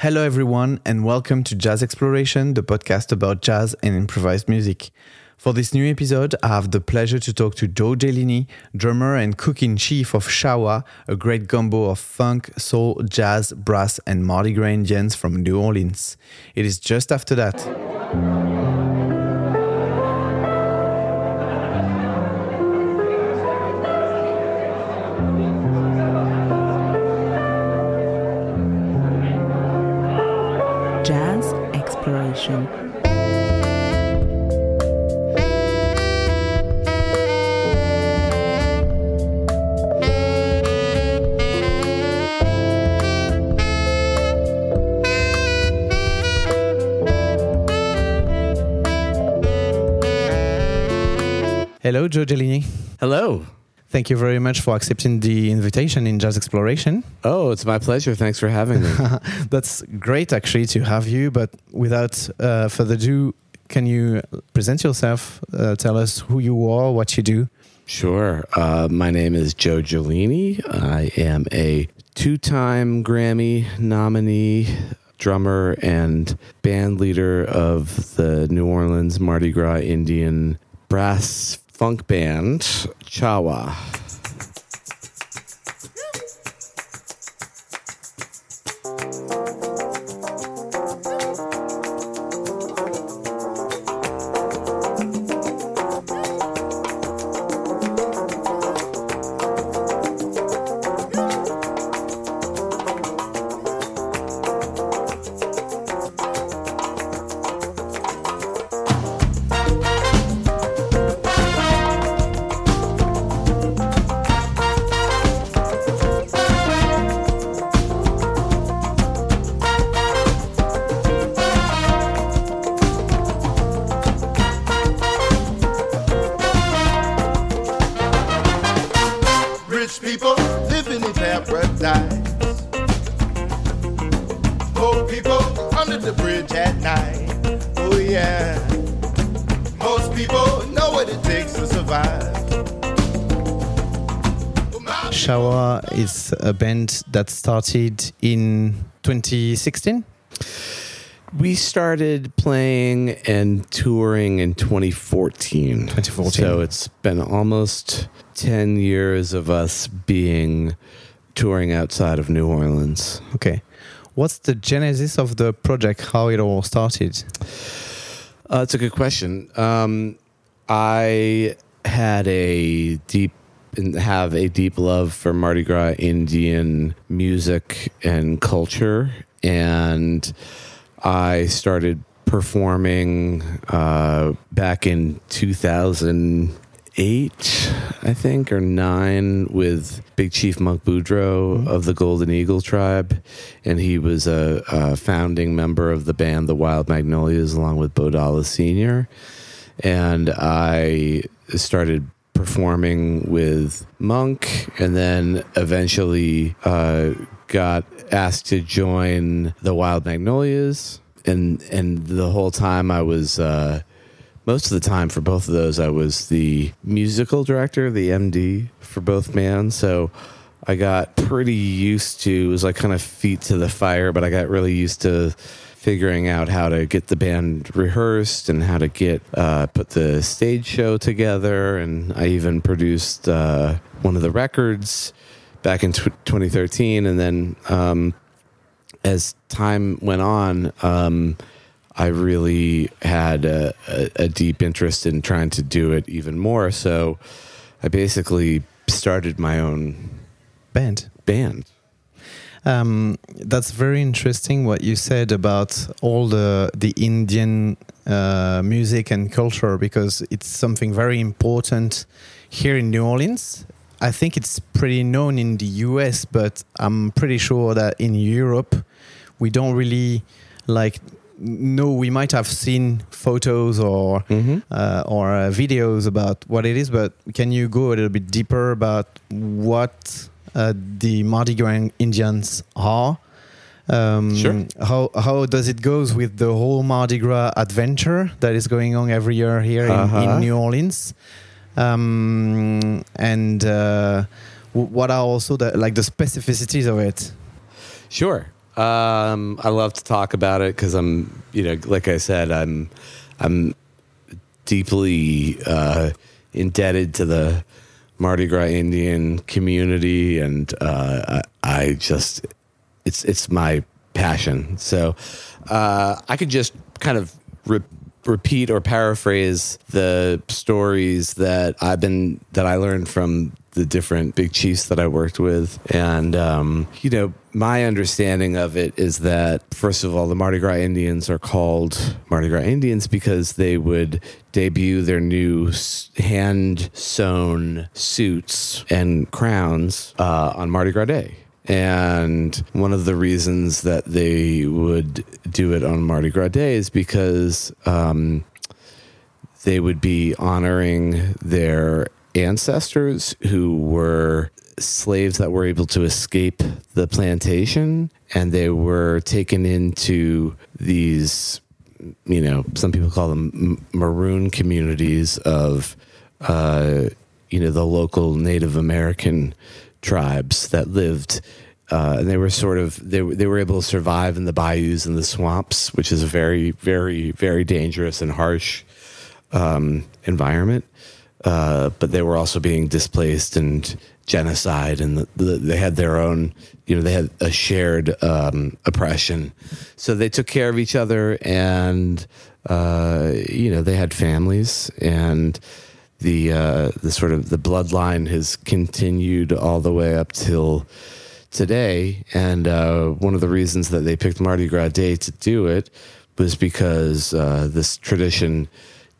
Hello, everyone, and welcome to Jazz Exploration, the podcast about jazz and improvised music. For this new episode, I have the pleasure to talk to Joe Gelini, drummer and cook in chief of Cha Wa, a great gumbo of funk, soul, jazz, brass, and Mardi Gras Indians from New Orleans. It is just after that. Hello, Joe Gelini. Hello. Thank you very much for accepting the invitation in Jazz Exploration. Oh, it's my pleasure. Thanks for having me. That's great, actually, to have you. But without uh, further ado, can you present yourself? Uh, tell us who you are, what you do. sure. Uh, my name is Joe Gelini. I am a two time Grammy nominee, drummer, and band leader of the New Orleans Mardi Gras Indian brass funk band, Cha Wa. Rich people living in paradise. Poor people under the bridge at night. Oh yeah. Most people know what it takes to survive. Well, my Cha Wa is a band that started in 2016. We started playing and touring in 2014. 2014. So it's been almost 10 years of us being touring outside of New Orleans. Okay. What's the genesis of the project? How it all started? Uh, it's a good question. Um, I had a deep have a deep love for Mardi Gras Indian music and culture, and I started performing uh, back in 2008, I think, or nine, with Big Chief Monk Boudreaux of the Golden Eagle tribe, and he was a, a founding member of the band The Wild Magnolias, along with Bo Dollis Senior, and I started performing with Monk, and then eventually uh, got asked to join the Wild Magnolias, and and the whole time I was. Uh, most of the time for both of those, I was the musical director, the MD for both bands. So I got pretty used to it was like kind of feet to the fire, but I got really used to figuring out how to get the band rehearsed and how to get uh, put the stage show together. And I even produced uh, one of the records back in tw 2013. And then um, as time went on, um, I really had a, a, a deep interest in trying to do it even more. So I basically started my own Band. band. Um, that's very interesting what you said about all the the Indian uh, music and culture because it's something very important here in New Orleans. I think it's pretty known in the US, but I'm pretty sure that in Europe we don't really like know. We might have seen photos or Mm-hmm. uh, or uh, videos about what it is, but can you go a little bit deeper about what uh, the Mardi Gras Indians are? Um, Sure. How how does it goes with the whole Mardi Gras adventure that is going on every year here in, Uh-huh. in New Orleans? Um, and uh, w- what are also the like the specificities of it? Sure. Um, I love to talk about it because I'm, you know, like I said, I'm, I'm deeply uh, indebted to the Mardi Gras Indian community, and uh, I, I just, it's it's my passion. So uh, I could just kind of re- repeat or paraphrase the stories that I've been that I learned from the different big chiefs that I worked with, and um, you know, my understanding of it is that first of all, the Mardi Gras Indians are called Mardi Gras Indians because they would debut their new hand sewn suits and crowns uh, on Mardi Gras Day. And one of the reasons that they would do it on Mardi Gras Day is because um, they would be honoring their ancestors who were slaves that were able to escape the plantation and they were taken into these you know some people call them maroon communities of uh, you know the local native american tribes that lived uh, and they were sort of they, they were able to survive in the bayous and the swamps which is a very very very dangerous and harsh um, environment uh, but they were also being displaced and genocide, and the, the, they had their own, you know, they had a shared um, oppression. So they took care of each other, and uh, you know, they had families, and the uh, the sort of the bloodline has continued all the way up till today. And uh, one of the reasons that they picked Mardi Gras Day to do it was because uh, this tradition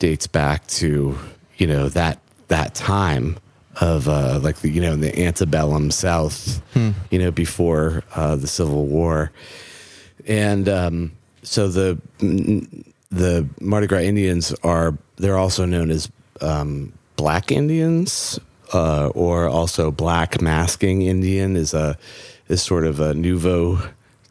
dates back to you know that that time of uh, like the you know in the antebellum South, you know before uh, the Civil War, and um, so the the Mardi Gras Indians are they're also known as um, Black Indians, uh, or also Black Masking Indian is a is sort of a nouveau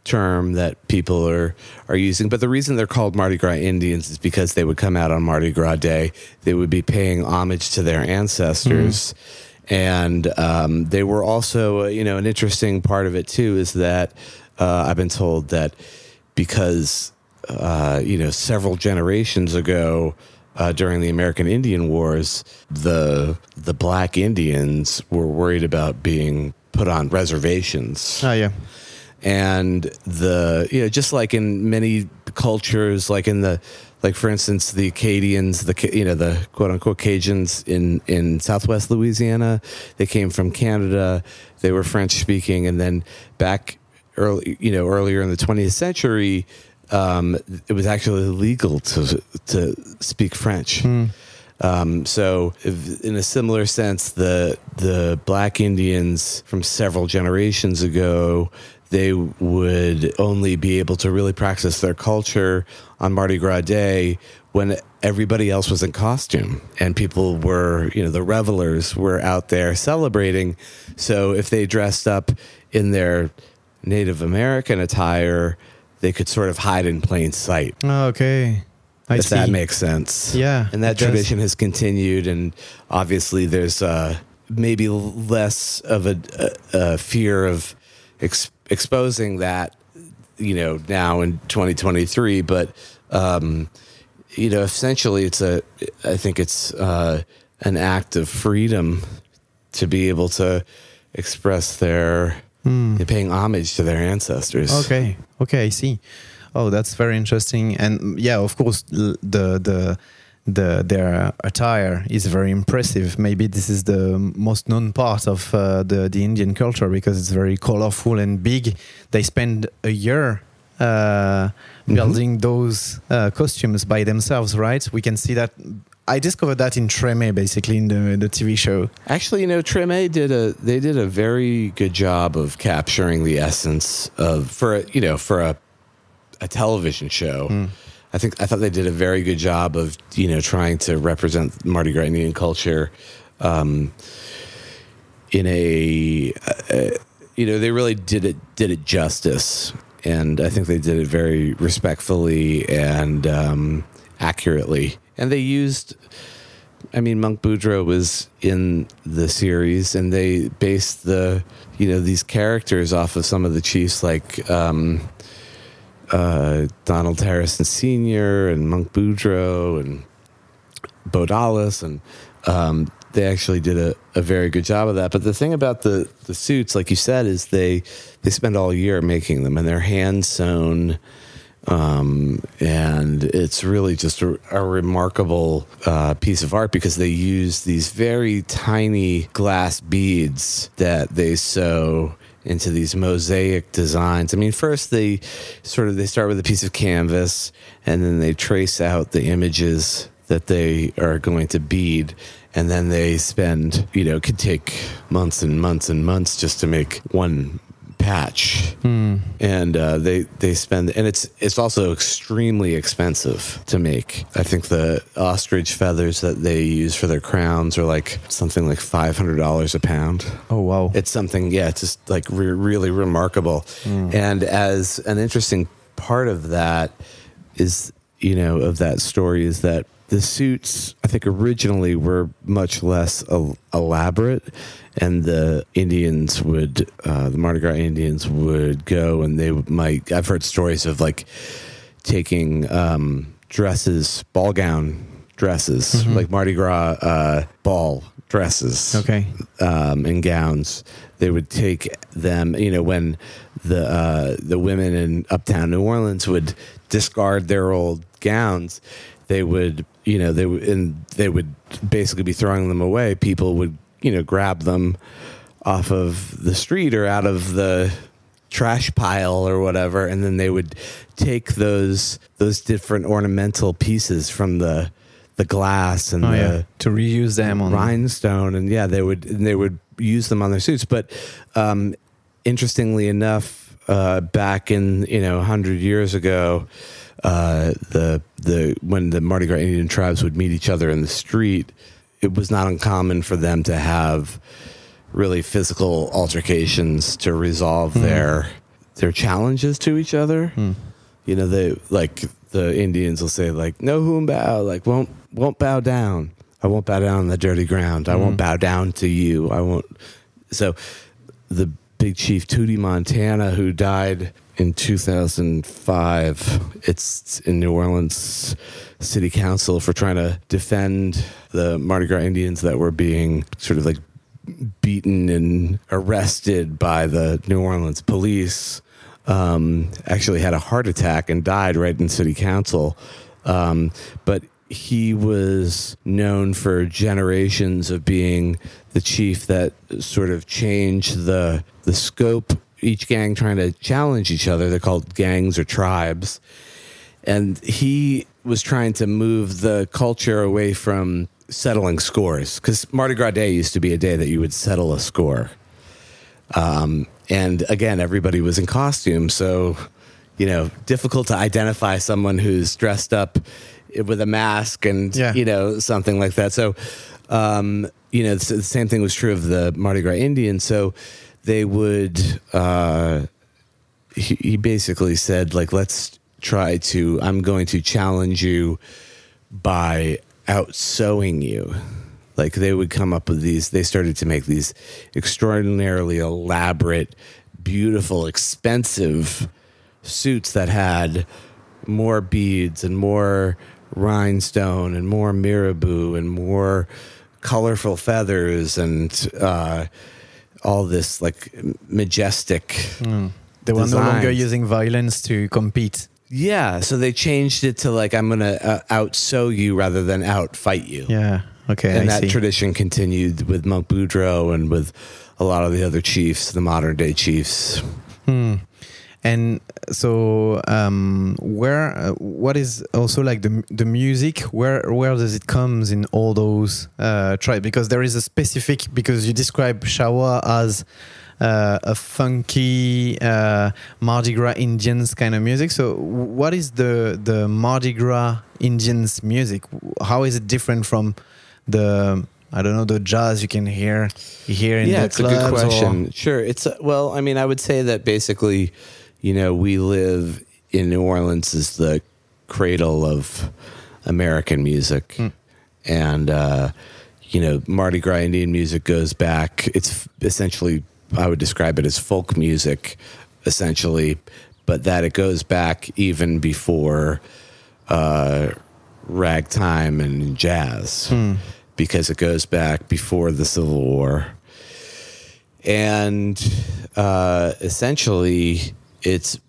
term that people are are using. But the reason they're called Mardi Gras Indians is because they would come out on Mardi Gras Day. They would be paying homage to their ancestors. And um, they were also, uh, you know, an interesting part of it too is that uh, I've been told that because, uh, you know, several generations ago, uh, during the American Indian Wars, the the black Indians were worried about being put on reservations Oh yeah. And the you know just like in many cultures like in the like for instance the acadians the you know the quote unquote cajuns in in southwest louisiana they came from canada they were french speaking and then back early you know earlier in the 20th century um, it was actually illegal to to speak french. Um, so, if, in a similar sense, the the black Indians from several generations ago, they would only be able to really practice their culture on Mardi Gras Day when everybody else was in costume and people were, you know, the revelers were out there celebrating. So, if they dressed up in their Native American attire, they could sort of hide in plain sight Ah, okay. I if see. that makes sense. Yeah, And that it does. tradition has continued, and obviously there's uh, maybe less of a, a, a fear of ex- exposing that, you know, now in 2023. But um, you know, essentially, it's a. I think it's uh, an act of freedom to be able to express their paying homage to their ancestors. Okay. Okay, I see. Oh, that's very interesting. And yeah, of course, the the the their attire is very impressive. Maybe this is the most known part of uh, the the Indian culture because it's very colorful and big. They spend a year uh, building those uh, costumes by themselves, right? We can see that. I discovered that in Treme, basically in the the TV show. Actually, you know, Treme did a they did a very good job of capturing the essence of for a, you know for a a television show. I think I thought they did a very good job of you know trying to represent Mardi Gras Indian culture um, in a uh, you know they really did it did it justice, and I think they did it very respectfully and um, accurately, and they used. I mean, Monk Boudreaux was in the series, and they based the you know these characters off of some of the chiefs like um, uh, Donald Harrison Sr. and Monk Boudreaux and Bo Dollis, and um, they actually did a, a very good job of that. But the thing about the the suits, like you said, is they they spend all year making them, and they're hand sewn. Um, and it's really just a, a remarkable uh, piece of art because they use these very tiny glass beads that they sew into these mosaic designs. I mean, first they sort of they start with a piece of canvas and then they trace out the images that they are going to bead and then they spend, you know, could take months and months and months just to make one patch. And uh, they they spend and it's it's also extremely expensive to make. I think the ostrich feathers that they use for their crowns are like something like $500 a pound. Oh wow. it's something yeah it's just like re- really remarkable. And as an interesting part of that is you know of that story is that the suits i think originally were much less el- elaborate and the indians would uh, the mardi gras indians would go and they might i've heard stories of like taking um, dresses ball gown dresses like mardi gras uh, ball dresses okay. um, and gowns. They would take them, you know, when the uh, the women in uptown New Orleans would discard their old gowns, they would, you know, they would and they would basically be throwing them away. People would, you know, grab them off of the street or out of the trash pile or whatever, and then they would take those those different ornamental pieces from the the glass and Oh, the yeah. To reuse them on rhinestone and yeah they would and they would use them on their suits but um interestingly enough uh back in you know 100 years ago uh the the when the Mardi Gras Indian tribes would meet each other in the street it was not uncommon for them to have really physical altercations to resolve hmm. their their challenges to each other. Hmm. You know they like the indians will say like no whom bow like won't won't bow down. I won't bow down on the dirty ground. I won't hmm. bow down to you. I won't. So the big chief tootie montana who died in 2005 it's in new orleans city council for trying to defend the mardi gras indians that were being sort of like beaten and arrested by the New Orleans police. Um, actually had a heart attack and died right in city council. Um, but he was known for generations of being the chief that sort of changed the the scope. Each gang trying to challenge each other. They're called gangs or tribes and he was trying to move the culture away from settling scores because Mardi Gras Day used to be a day that you would settle a score. Um, and again, everybody was in costume, so you know, difficult to identify someone who's dressed up with a mask and Yeah. you know something like that. So, um, you know, the same thing was true of the Mardi Gras Indians. So they would. Uh, he, he basically said like let's try to i'm going to challenge you by outsewing you like they would come up with these they started to make these extraordinarily elaborate beautiful expensive suits that had more beads and more rhinestone and more marabou and more colorful feathers and uh, all this like majestic They were no longer using violence to compete. Yeah, so they changed it to like I'm gonna uh, out sew you rather than out fight you. Yeah. Okay. and I that see. tradition continued with Monk Boudreaux and with a lot of the other chiefs, the modern day chiefs. Hmm. And so, um, where, uh, what is also like the the music? Where where does it comes in all those uh, tribes? Because there is a specific because you describe Cha Wa as uh, a funky uh, Mardi Gras Indians kind of music. So, what is the the Mardi Gras Indians music? How is it different from the I don't know the jazz you can hear here in yeah, the it's a clubs? good or- question. Sure, it's a, well. I mean, I would say that basically, you know, we live in New Orleans is the cradle of American music, and uh, you know, Mardi Gras Indian music goes back. It's essentially I would describe it as folk music, essentially, but that it goes back even before uh, ragtime and jazz, because it goes back before the Civil War, and uh, essentially it's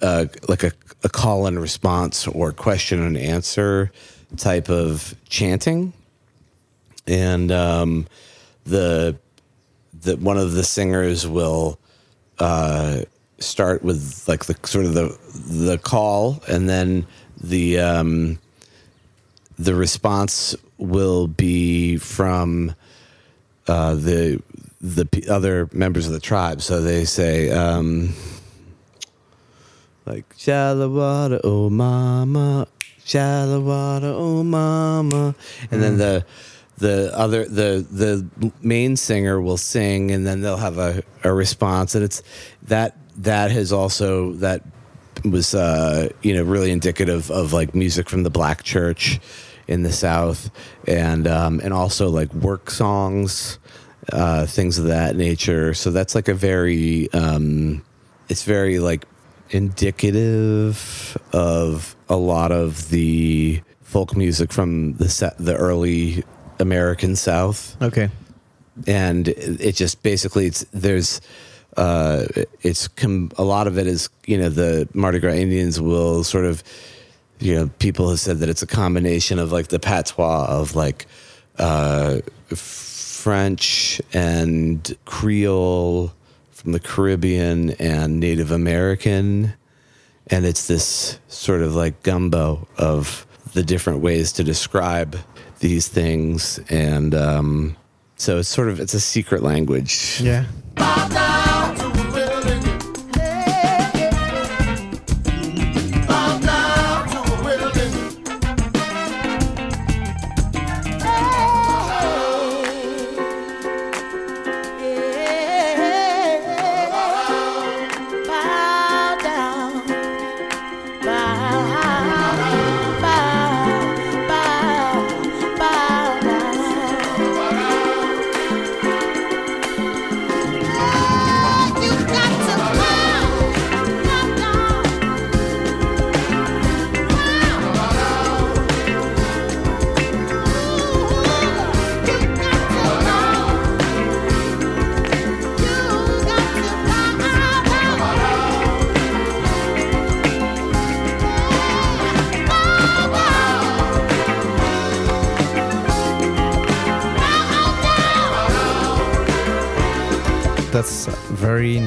uh, like a, a call and response or question and answer type of chanting and um, the the one of the singers will uh, start with like the sort of the the call, and then the um, the response will be from uh, the the other members of the tribe. So they say. Um, like shallow water, oh mama, shallow water, oh mama, and then the the other the the main singer will sing, and then they'll have a, a response, and it's that that has also that was uh, you know really indicative of like music from the black church in the South, and um, and also like work songs, uh, things of that nature. So that's like a very um, it's very like indicative of a lot of the folk music from the sa- the early American South, Okay. and it it just basically it's there's uh, it's com- a lot of it is you know the Mardi Gras Indians will sort of you know people have said that it's a combination of like the patois of like uh, French and Creole from the Caribbean and Native American. And it's this sort of like gumbo of the different ways to describe these things. And um, so it's sort of, it's a secret language. Yeah.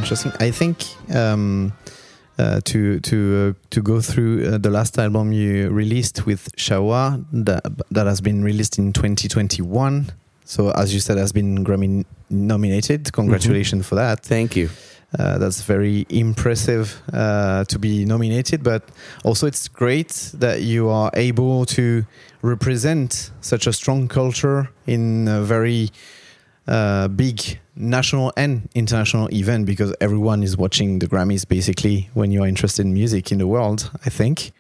Interesting. I think um, uh, to to uh, to go through uh, the last album you released with Cha Wa that, that has been released in 2021. So as you said, has been Grammy nominated. Congratulations for that. Thank you. Uh, that's very impressive uh, to be nominated, but also it's great that you are able to represent such a strong culture in a very uh, big national and international event because everyone is watching the Grammys basically when you are interested in music in the world. I think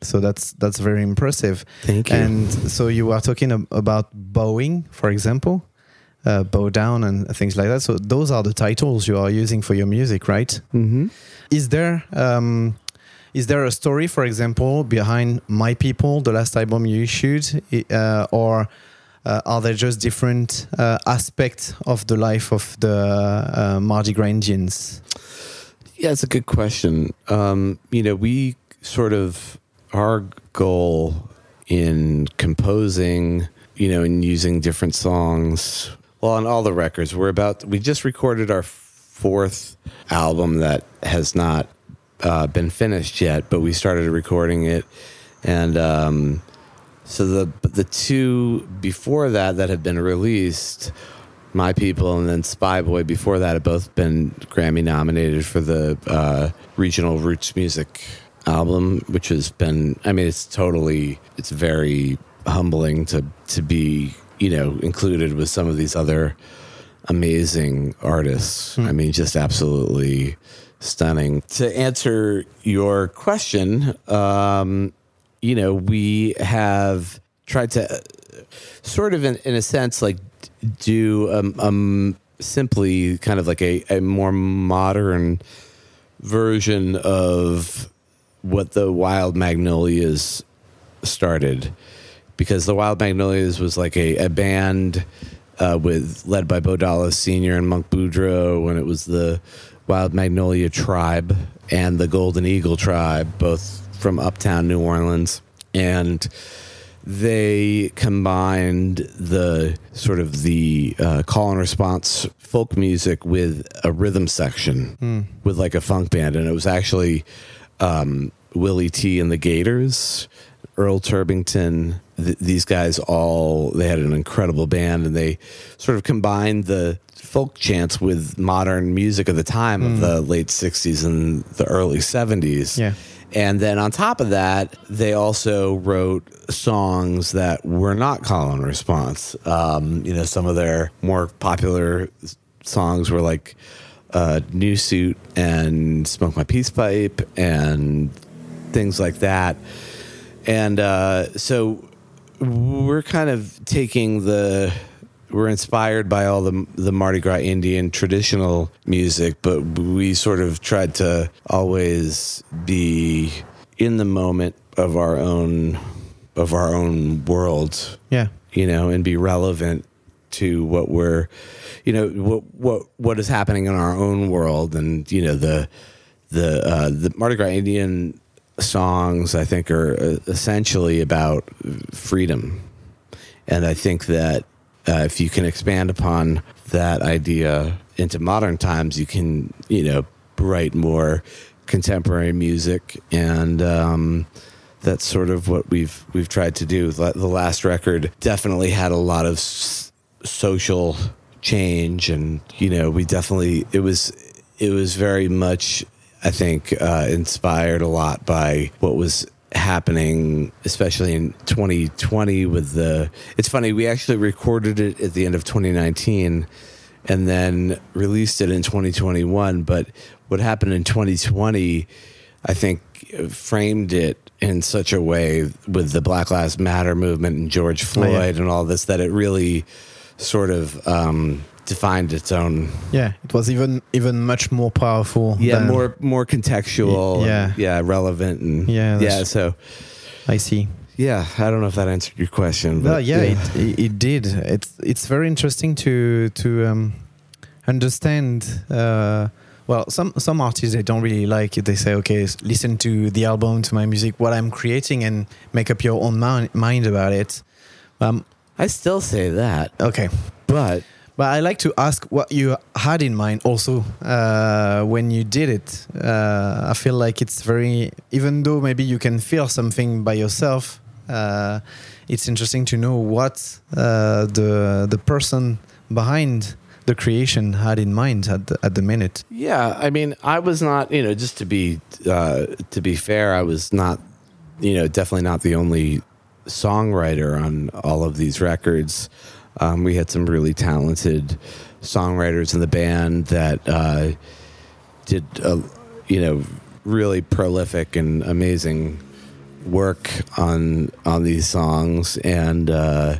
so. That's that's very impressive. Thank you. And so you are talking ab- about bowing, for example, uh, bow down and things like that. So those are the titles you are using for your music, right? Mm-hmm. Is there um, is there a story, for example, behind My People, the last album you issued, uh, or uh, are there just different uh, aspects of the life of the uh, Mardi Gras Indians? Yeah, it's a good question. Um, you know, we sort of our goal in composing, you know, and using different songs. Well, on all the records, we're about. We just recorded our fourth album that has not uh, been finished yet, but we started recording it, and um, so the the two before that that have been released, My People and then Spy Boy before that have both been Grammy nominated for the uh, regional roots music album, which has been I mean it's totally it's very humbling to to be you know included with some of these other amazing artists. I mean just absolutely stunning. To answer your question, um, you know, we have tried to uh, sort of, in, in a sense, like do um, um, simply kind of like a, a more modern version of what the Wild Magnolias started. Because the Wild Magnolias was like a, a band uh, with led by Bo Dollis Sr. and Monk Boudreaux, and it was the Wild Magnolia Tribe and the Golden Eagle Tribe, both from uptown New Orleans. And they combined the sort of the uh, call and response folk music with a rhythm section with like a funk band and it was actually um, Willie Tee and the Gaturs Earl Turbinton th- these guys all they had an incredible band and they sort of combined the folk chants with modern music of the time of the late 60s and the early 70s Yeah. And then on top of that, they also wrote songs that were not call and response. Um, you know, some of their more popular songs were like uh, New Suit and Smoke My Peace Pipe and things like that. And uh, so we're kind of taking the we're inspired by all the the Mardi Gras Indian traditional music, but we sort of tried to always be in the moment of our own of our own world, Yeah. you know, and be relevant to what we're, you know, what what what is happening in our own world, and you know the the uh, the Mardi Gras Indian songs I think are uh, essentially about freedom, and I think that uh, if you can expand upon that idea into modern times, you can you know write more contemporary music and. Um, that's sort of what we've we've tried to do. The last record definitely had a lot of s- social change, and you know, we definitely it was it was very much I think uh, inspired a lot by what was happening, especially in 2020 with the. It's funny we actually recorded it at the end of 2019 and then released it in 2021. But what happened in 2020, I think, framed it in such a way with the Black Lives Matter movement and George Floyd yeah. and all this that it really sort of um, defined its own. Yeah. It was even even much more powerful. Yeah, than- more more contextual. Yeah. and, yeah, relevant and Yeah, yeah. So I see. yeah, I don't know if that answered your question. But yeah, It, it it did. It's it's very interesting to to um, understand. Uh, well, some some artists they don't really like it. They say, okay, listen to the album, to my music, what I'm creating, and make up your own mind, mind about it. Um, I still say that, okay, but but I like to ask what you had in mind also uh, when you did it. Uh, I feel like it's very, even though maybe you can feel something by yourself, uh, it's interesting to know what uh, the the person behind the creation had in mind at the, at the minute. Yeah, I mean, I was not, you know, just to be uh, to be fair, I was not, you know, definitely not the only songwriter on all of these records. Um, we had some really talented songwriters in the band that uh, did, uh, you know, really prolific and amazing work on on these songs, and uh,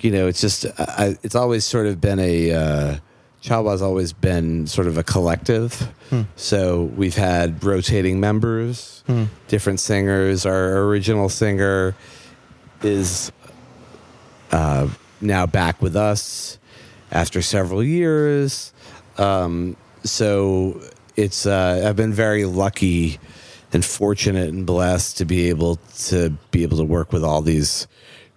you know, it's just I, it's always sort of been a uh, Cha Wa's always been sort of a collective. So we've had rotating members, different singers. Our original singer is uh, now back with us after several years. Um, so it's uh, I've been very lucky and fortunate and blessed to be able to be able to work with all these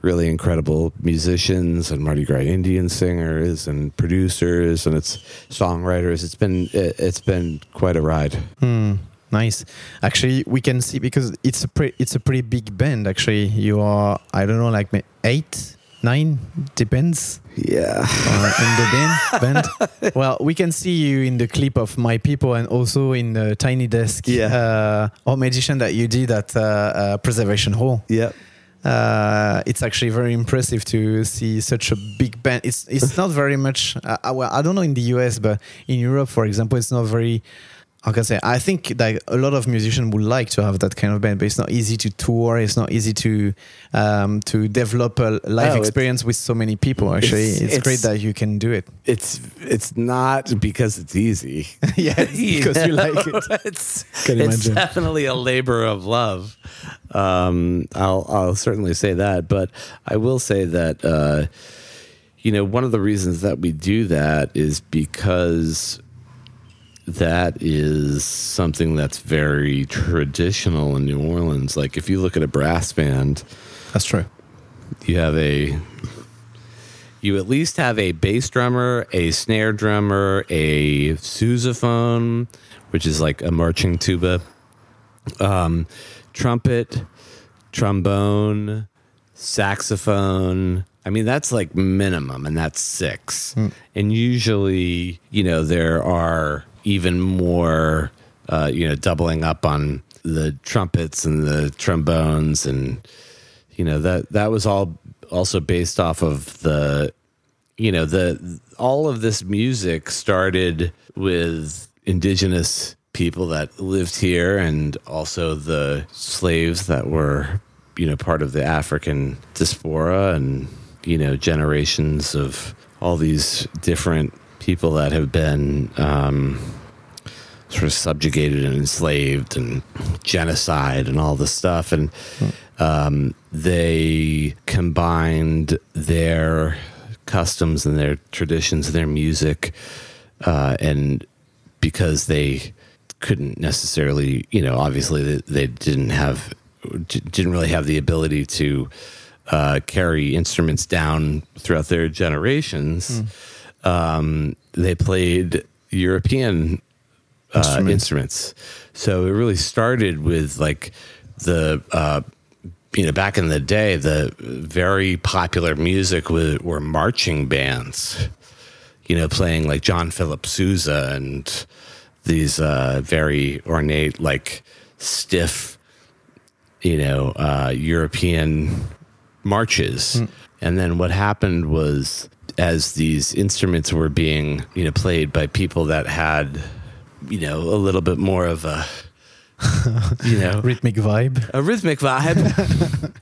really incredible musicians and Mardi Gras Indian singers and producers and it's songwriters. It's been it, it's been quite a ride. Hmm, nice. Actually, we can see because it's a pre- it's a pretty big band. Actually, you are I don't know like eight, nine, depends. Yeah. uh, in the band. band. Well, we can see you in the clip of My People and also in the Tiny Desk Yeah. uh, or magician that you did at uh, uh, Preservation Hall. yeah Uh, it's actually very impressive to see such a big band. It's it's not very much. Uh, uh, well, I don't know in the US, but in Europe, for example, it's not very how can I say? I think like a lot of musicians would like to have that kind of band, but it's not easy to tour. It's not easy to um, to develop a live Oh, experience with so many people. Actually, It's- it's, great that you can do it. It's it's not because it's easy. yeah, it's because you like it. it's Can it's definitely a labor of love. Um, I'll I'll certainly say that, but I will say that uh, you know one of the reasons that we do that is because that is something that's very traditional in New Orleans. Like if you look at a brass band, That's true. you have a you at least have a bass drummer, a snare drummer, a sousaphone, which is like a marching tuba, um, trumpet, trombone, saxophone. I mean, that's like minimum, and that's six. And usually, you know, there are even more, uh, you know, doubling up on the trumpets and the trombones and you know that that was all also based off of the you know the all of this music started with indigenous people that lived here and also the slaves that were you know part of the African diaspora and you know generations of all these different people that have been um, sort of subjugated and enslaved and genocide and all this stuff. And um, they combined their customs and their traditions and their music uh, and because they couldn't necessarily you know obviously they, they didn't have didn't really have the ability to uh, carry instruments down throughout their generations um, they played european uh, Instruments. instruments. So it really started with like the uh, you know back in the day the very popular music were, were marching bands. You know, playing like John Philip Sousa and these uh, very ornate, like stiff, you know, uh, European marches. And then what happened was, as these instruments were being, you know, played by people that had, you know, a little bit more of a, you know, Rhythmic vibe. a rhythmic vibe.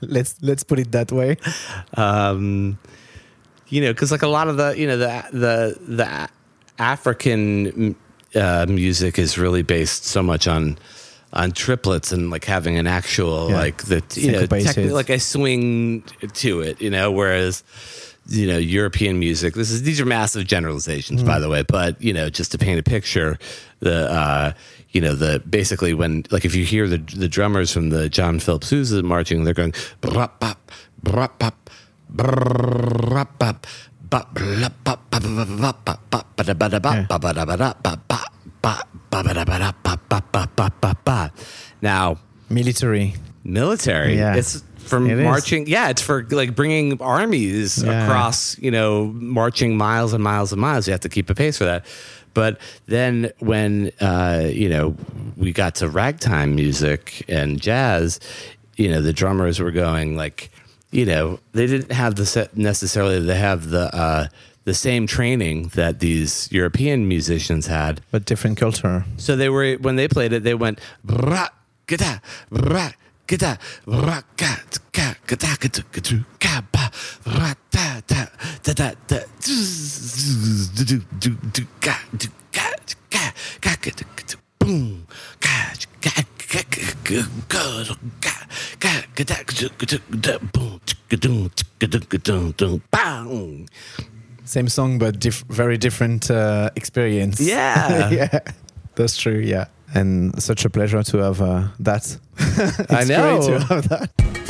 let's let's put it that way. um, you know, because like a lot of the, you know, the the the African uh, music is really based so much on on triplets and like having an actual Yeah. like the you know techni- like a swing to it, you know, whereas you know European music. This is these are massive generalizations, mm. by the way, but you know just to paint a picture, the uh, you know the basically when like if you hear the the drummers from the John Philip Sousa marching, they're going. Now, military, military. Yeah. It's for It is. marching. Yeah, it's for like bringing armies Yeah. across, you know, marching miles and miles and miles. You have to keep a pace for that. But then when, uh, you know, we got to ragtime music and jazz, you know, the drummers were going like, you know, they didn't have the set necessarily, they have the, uh, the same training that these European musicians had. But different culture. So they were when they played it, they went bra gada bra ka ka ka ka ka ka ka ka ka ka ka ka ka ka ka same song but diff- very different uh, experience yeah yeah that's true yeah and such a pleasure to have uh, that. I know. to have that.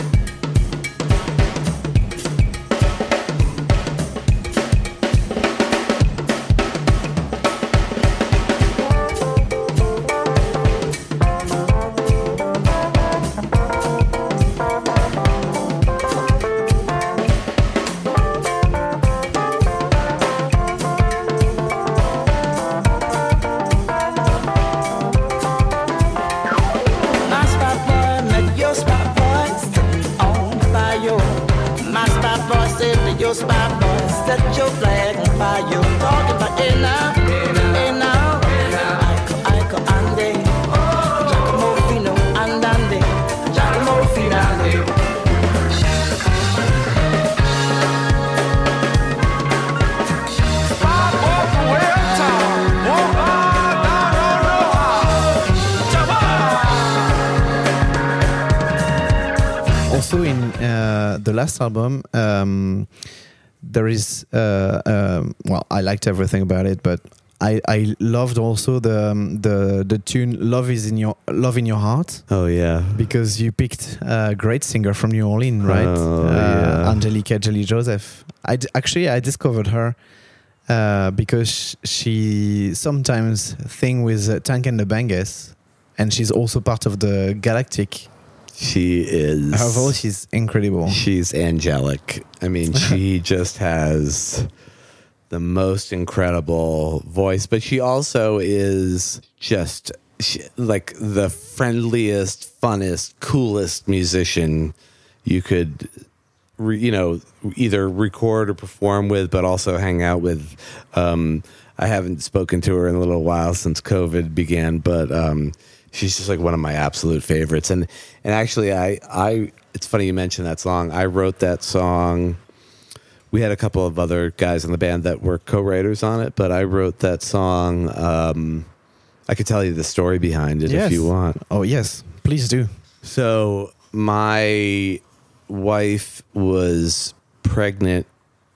The last album, um, there is uh, um, well, I liked everything about it, but I, I loved also the um, the the tune "Love Is in Your Love in Your Heart" Oh yeah. because you picked a great singer from New Orleans, right? Oh, uh, yeah. Anjelika Jelly Joseph. I d- actually I discovered her. Uh, because she sometimes thing with uh, Tank and the Bangas, and she's also part of the Galactic. She is. Her voice is incredible. She's angelic. I mean, she just has the most incredible voice, but she also is just she, like the friendliest, funnest, coolest musician you could, re, you know, either record or perform with, but also hang out with. Um, I haven't spoken to her in a little while since COVID began, but um, she's just like one of my absolute favorites. And and actually, I I it's funny you mentioned that song. I wrote that song. We had a couple of other guys in the band that were co-writers on it, but I wrote that song. Um, I could tell you the story behind it if you want. Oh yes, please do. So my wife was pregnant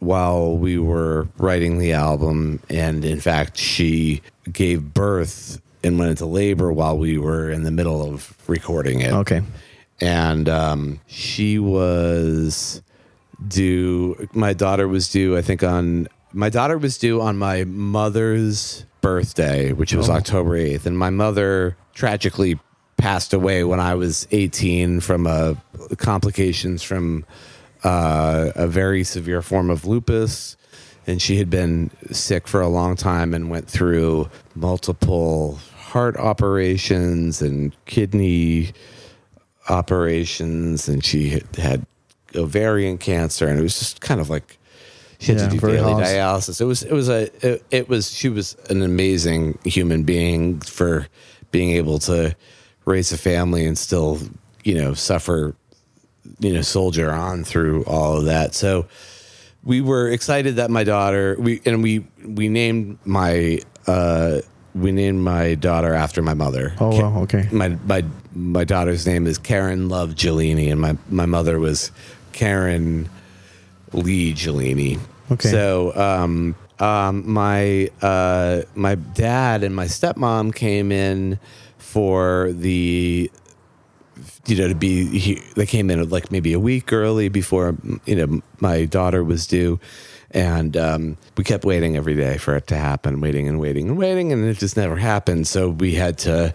while we were writing the album, and in fact, she gave birth and went into labor while we were in the middle of recording it. Okay. And um, she was due. My daughter was due. I think on my daughter was due on my mother's birthday, which was Oh. October eighth, and my mother tragically passed away when I was eighteen from uh, complications from uh, a very severe form of lupus. And she had been sick for a long time and went through multiple heart operations and kidney operations, and she had, ovarian cancer, and it was just kind of like she had Yeah, to do daily hard. dialysis. It was it was a it, it was she was an amazing human being for being able to raise a family and still you know suffer you know soldier on through all of that. So we were excited that my daughter we and we we named my uh we named my daughter after my mother. Oh wow. Okay. my my my daughter's name is Karen Love Gelini, and my my mother was Karen Lee Gelini. Okay. So um um my uh my dad and my stepmom came in for the you know to be he, they came in like maybe a week early before you know my daughter was due and um, we kept waiting every day for it to happen waiting and waiting and waiting and it just never happened. So we had to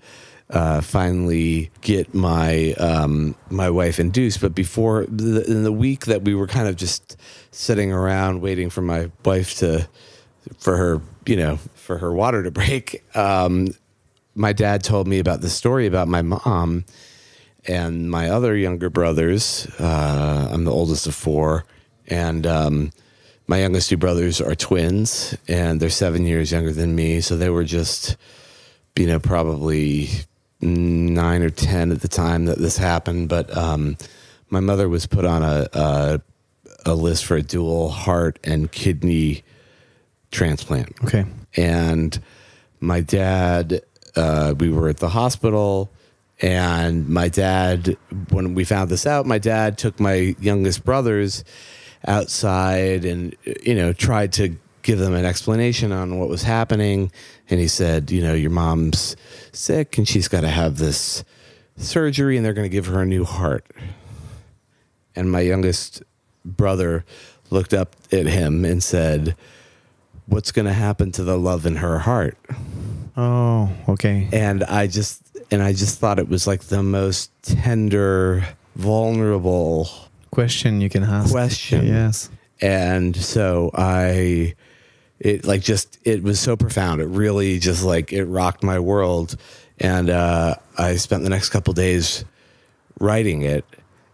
uh, finally get my um, my wife induced but before the, in the week that we were kind of just sitting around waiting for my wife to for her you know for her water to break um, my dad told me about the story about my mom and my other younger brothers. Uh, I'm the oldest of four, and um, my youngest two brothers are twins, and they're seven years younger than me. So they were just, you know, probably nine or ten at the time that this happened. But um, my mother was put on a, a a list for a dual heart and kidney transplant Okay. and my dad uh, we were at the hospital and my dad when we found this out my dad took my youngest brothers outside and you know tried to give them an explanation on what was happening and he said you know your mom's sick and she's got to have this surgery and they're going to give her a new heart and my youngest brother looked up at him and said what's going to happen to the love in her heart Oh. Okay. and i just and i just thought it was like the most tender vulnerable Question you can ask. Question. Yes. and so i it like just it was so profound it really just like it rocked my world and uh i spent the next couple days writing it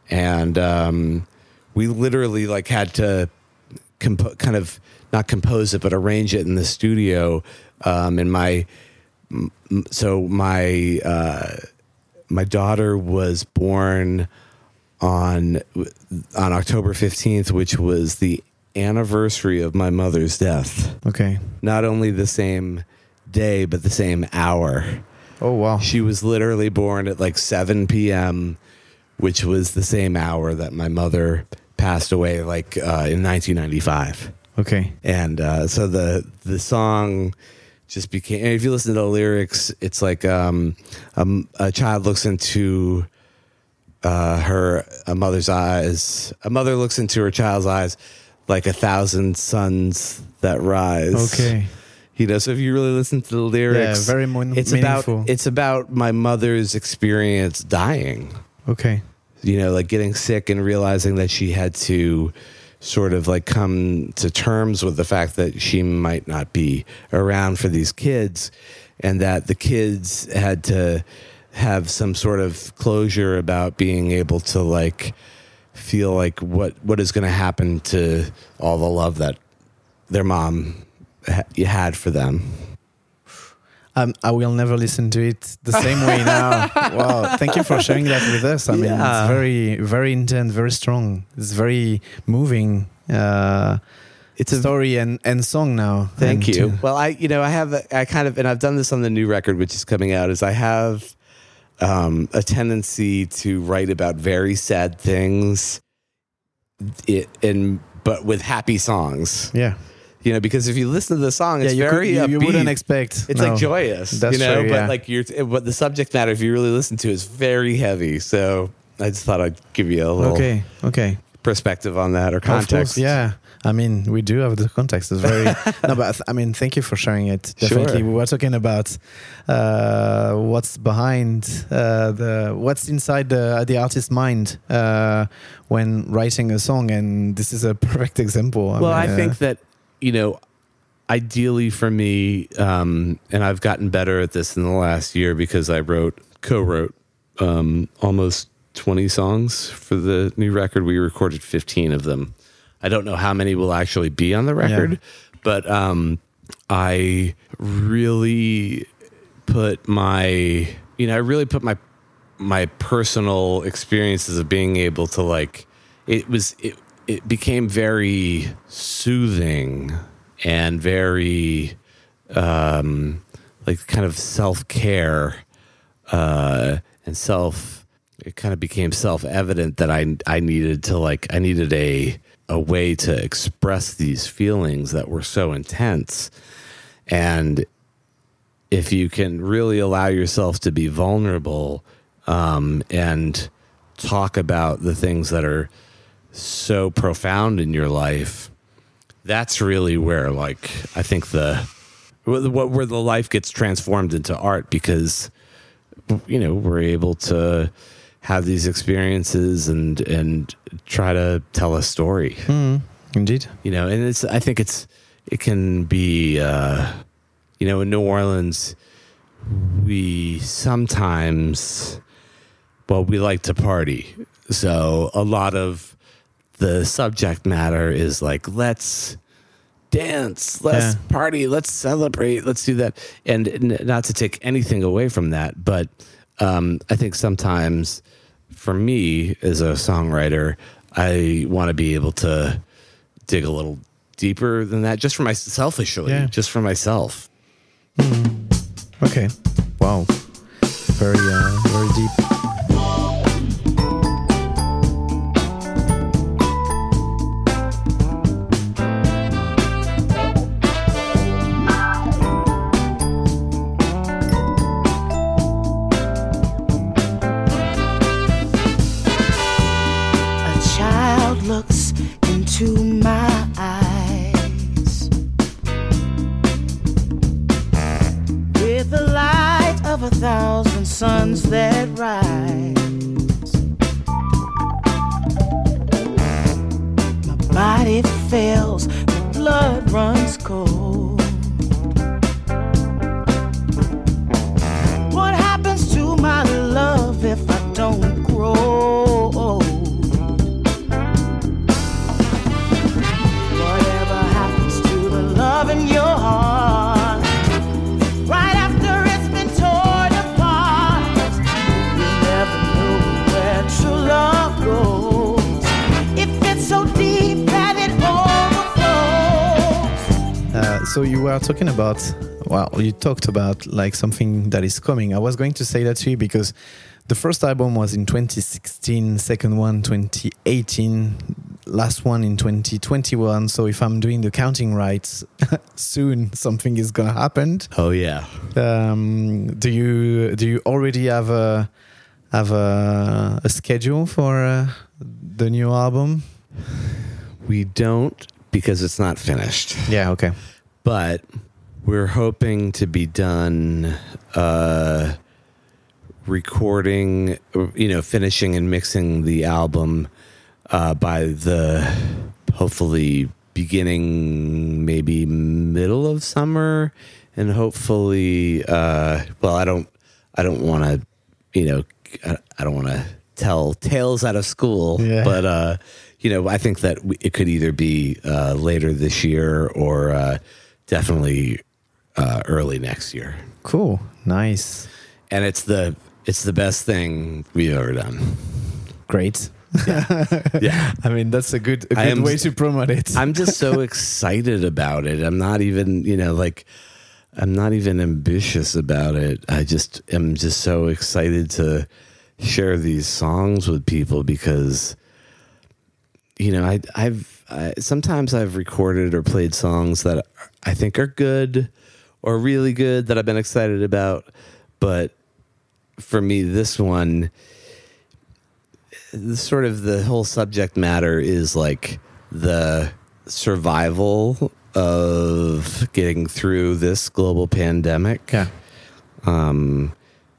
and um we literally like had to compo- kind of not compose it but arrange it in the studio um in my so my uh my daughter was born on on October 15th which was the anniversary of my mother's death Okay. not only the same day but the same hour Oh wow. she was literally born at like 7 p.m which was the same hour that my mother passed away, like uh, in 1995 Okay. and uh, so the the song just became. If you listen to the lyrics, it's like um, um, a child looks into uh, her a mother's eyes. A mother looks into her child's eyes like a thousand suns that rise. Okay. You know, so if you really listen to the lyrics, Yeah, very mon- it's meaningful. about it's about my mother's experience dying Okay. you know, like getting sick and realizing that she had to sort of like come to terms with the fact that she might not be around for these kids and that the kids had to have some sort of closure about being able to like feel like what what is going to happen to all the love that their mom ha- had for them. Um, I will never listen to it the same way now. wow. Thank you for sharing that with us. I mean, it's very, very intense, very strong. It's very moving. Uh, It's a story and, and song now. Thank And, you. uh, Well, I, you know, I have, a- I kind of, and I've done this on the new record, which is coming out, is I have um, a tendency to write about very sad things, it, and but with happy songs. yeah. You know, because if you listen to the song, it's yeah, you, very could, you, you wouldn't expect. It's no. like joyous, That's you know, true, but yeah. like you're, but the subject matter, if you really listen to, it, is very heavy. So I just thought I'd give you a little Okay. Okay. perspective on that or course, context. yeah. I mean, we do have the context. It's very no, but I I mean, thank you for sharing it. Definitely, Sure. we were talking about uh, what's behind uh, the what's inside the the artist's mind uh, when writing a song, and this is a perfect example. Well, I mean, uh, think that you know, ideally for me, um, and I've gotten better at this in the last year because I wrote, co-wrote um, almost twenty songs for the new record. We recorded fifteen of them. I don't know how many will actually be on the record, but um, I really put my, you know, I really put my my personal experiences of being able to like it was it it became very soothing and very um like kind of self-care uh and self it kind of became self-evident that I I needed to like I needed a a way to express these feelings that were so intense. And if you can really allow yourself to be vulnerable um, and talk about the things that are so profound in your life, that's really where, like, I think the what where the life gets transformed into art because you know we're able to have these experiences and and try to tell a story mm, indeed. you know and it's i think it's it can be uh you know in new orleans we sometimes well we like to party so a lot of the subject matter is like let's dance let's Yeah. party let's celebrate let's do that and n- not to take anything away from that but um i think sometimes for me as a songwriter i want to be able to dig a little deeper than that just for myself, selfishly Yeah. just for myself Okay. Wow. Very, uh, very deep. You talked about like something that is coming i was going to say that to you because the first album was in 2016, second one 2018, last one in 2021. So if I'm doing the counting right, soon something is gonna happen. Oh yeah. Um, do you do you already have a have a, a schedule for uh, the new album? We don't because it's not finished. Yeah. Okay. but we're hoping to be done uh, recording, you know, finishing and mixing the album uh, by the hopefully beginning, maybe middle of summer, and hopefully, uh, well, I don't, I don't want to, you know, I, I don't want to tell tales out of school, Yeah. but uh, you know, I think that it could either be uh, later this year or uh, definitely uh, early next year. Cool. Nice. And it's the it's the best thing we've ever done. Great. Yeah, I mean, that's a good a good am- way to promote it. I'm just so excited about it. I'm not even you know like I'm not even ambitious about it. I just am just so excited to share these songs with people because you know I I've I, sometimes I've recorded or played songs that I think are good or really good that I've been excited about, but for me this one the sort of the whole subject matter is like the survival of getting through this global pandemic yeah. um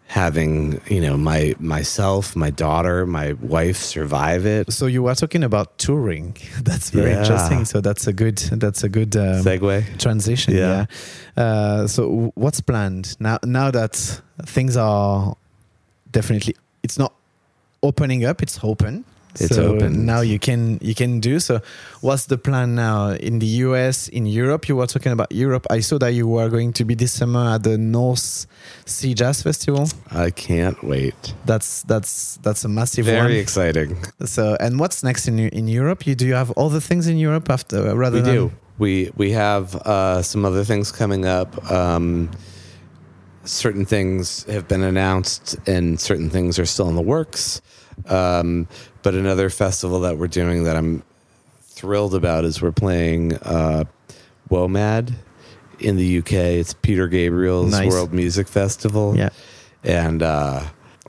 having you know my myself my daughter my wife survive it So you were talking about touring. That's very Yeah. interesting. So that's a good that's a good um, segue transition. Yeah. Yeah. Uh, so what's planned now? Now that things are definitely, it's not opening up. It's open. It's so open. now. You can you can do so. What's the plan now in the US, in Europe? You were talking about Europe. I saw that you were going to be this summer at the North Sea Jazz Festival. i can't wait That's that's that's a massive one. very one. exciting So, and what's next in in Europe? You do you have other things in Europe after rather we than do we we have uh some other things coming up um certain things have been announced and certain things are still in the works um but another festival that we're doing that i'm thrilled about is we're playing uh womad in the uk it's peter gabriel's Nice. world music festival Yeah, and uh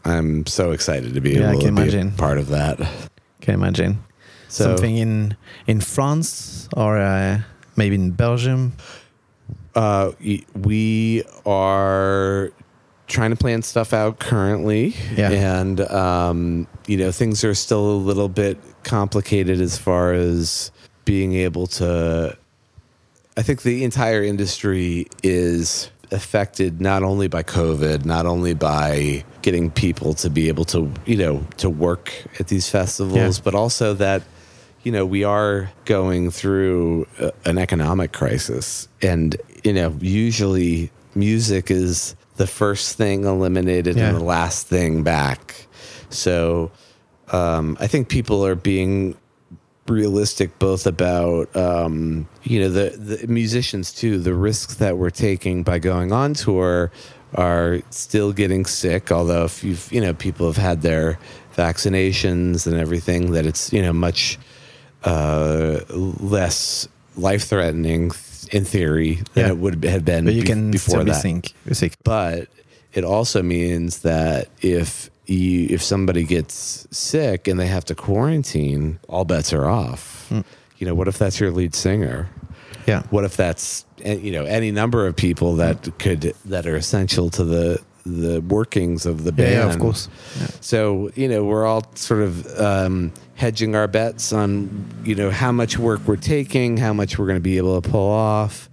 i'm so excited to be Yeah, able to be imagine. a part of that can imagine so something in in France or uh, maybe in Belgium. Uh, we are trying to plan stuff out currently, Yeah. and um, you know things are still a little bit complicated as far as being able to. I think the entire industry is affected not only by COVID, not only by getting people to be able to you know to work at these festivals, Yeah. but also that you know, we are going through a, an economic crisis. And, you know, usually music is the first thing eliminated Yeah. and the last thing back. So um, I think people are being realistic both about um, you know the the musicians too the risks that we're taking by going on tour are still getting sick although if you've you know people have had their vaccinations and everything that it's you know much uh, less life threatening in theory than Yeah. it would have been But you be- can before that sick. but it also means that if you if somebody gets sick and they have to quarantine, all bets are off. You know, what if that's your lead singer? Yeah. What if that's eh, you know any number of people that could that are essential to the the workings of the band? yeah, of course. Yeah. So you know, we're all sort of um, hedging our bets on you know how much work we're taking, how much we're going to be able to pull off,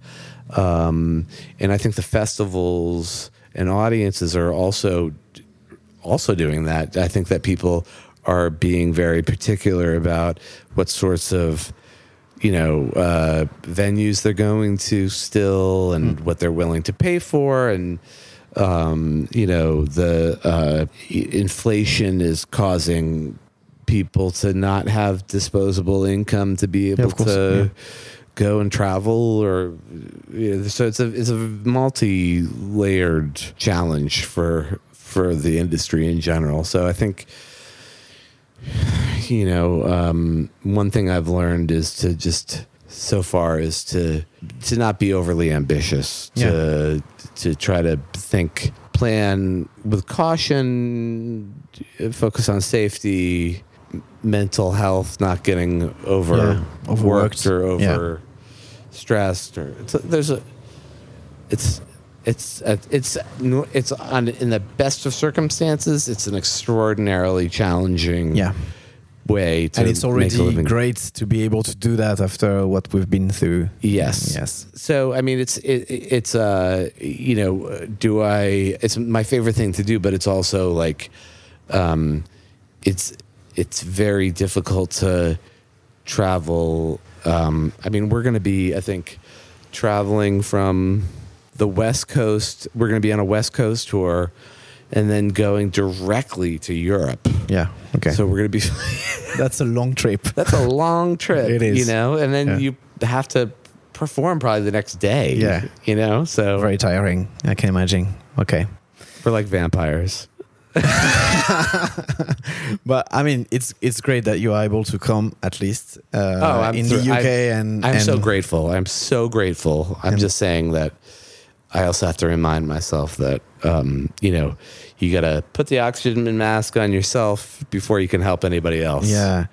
um, and I think the festivals and audiences are also also doing that. I think that people are being very particular about what sorts of you know uh, venues they're going to still and what they're willing to pay for and um, you know the uh, inflation is causing people to not have disposable income to be able course, to yeah. go and travel or you know, so it's a it's a multi-layered challenge for for the industry in general. So I think, you know, um, one thing I've learned is to just so far is to to not be overly ambitious. To to try to think, plan with caution, focus on safety, mental health, not getting over Yeah, overworked. worked or over Yeah. stressed or it's, there's a it's it's it's it's on in the best of circumstances it's an extraordinarily challenging Yeah. Way to and it's already great to be able to do that after what we've been through. Yes. Yes. So I mean, it's it, it's uh you know, do I? It's my favorite thing to do, but it's also like, um, it's it's very difficult to travel. Um, I mean, we're going to be, I think, traveling from the West Coast. We're going to be on a West Coast tour, and then going directly to Europe. Yeah. Okay. So we're going to be. that's a long trip. That's a long trip. It is. You know, and then Yeah. you have to perform probably the next day. Yeah. You know, so Very tiring. I can imagine. Okay. we're like vampires. But I mean, it's it's great that you are able to come at least uh, Oh, I'm in thr- the UK I- and I'm so grateful. I'm so grateful. I'm And- just saying that I also have to remind myself that, um, you know, you got to put the oxygen mask on yourself before you can help anybody else. Yeah.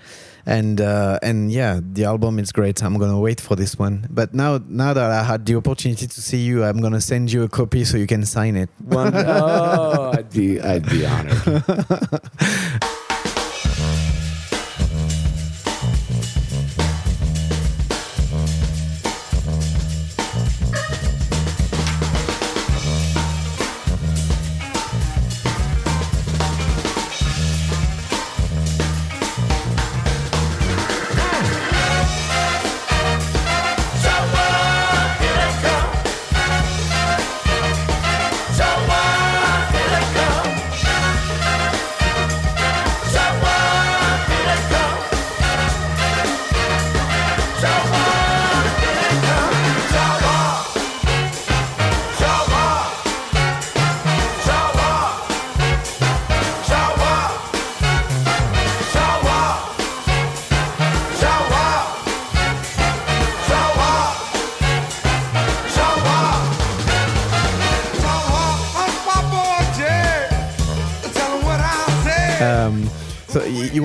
And uh, and yeah, the album is great. I'm gonna wait for this one. But now now that I had the opportunity to see you, I'm gonna send you a copy so you can sign it. One, oh, I'd be, I'd be honored.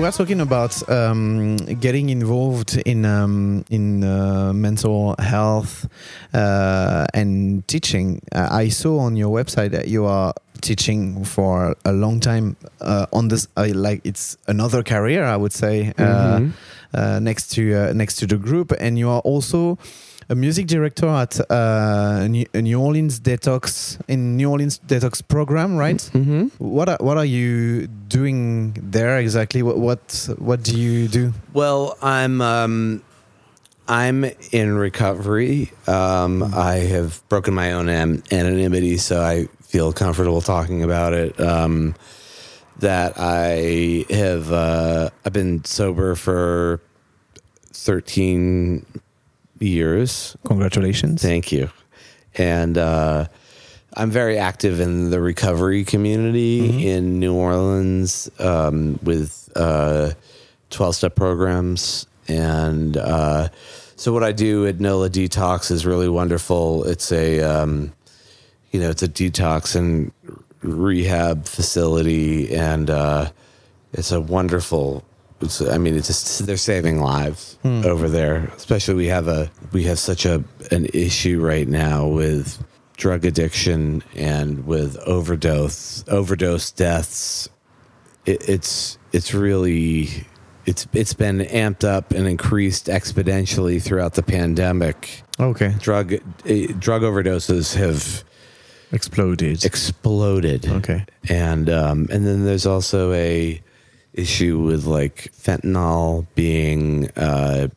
were talking about um, getting involved in um, in uh, mental health uh, and teaching. Uh, I saw on your website that you are teaching for a long time uh, on this. Uh, like it's another career, I would say, uh, Mhm. uh, next to uh, next to the group, and you are also a music director at uh, New New Orleans Detox in New Orleans Detox program, right? hmm What are, what are you doing there exactly? What what what do you do? Well, I'm um, I'm in recovery. Um, I have broken my own an- anonymity, so I feel comfortable talking about it. Um, that I have uh, I've been sober for thirteen years. Congratulations. Thank you. And uh, I'm very active in the recovery community in New Orleans um, with 12 step programs. And uh, so, what I do at NOLA Detox is really wonderful. It's a, um, you know, it's a detox and rehab facility. And uh, it's a wonderful it's, I mean, it's just they're saving lives over there. Especially we have a we have such a an issue right now with drug addiction and with overdose overdose deaths. It, it's it's really it's it's been amped up and increased exponentially throughout the pandemic. Okay. Drug eh, drug overdoses have Exploded. exploded okay. and um, and then there's also a issue with like fentanyl being uh,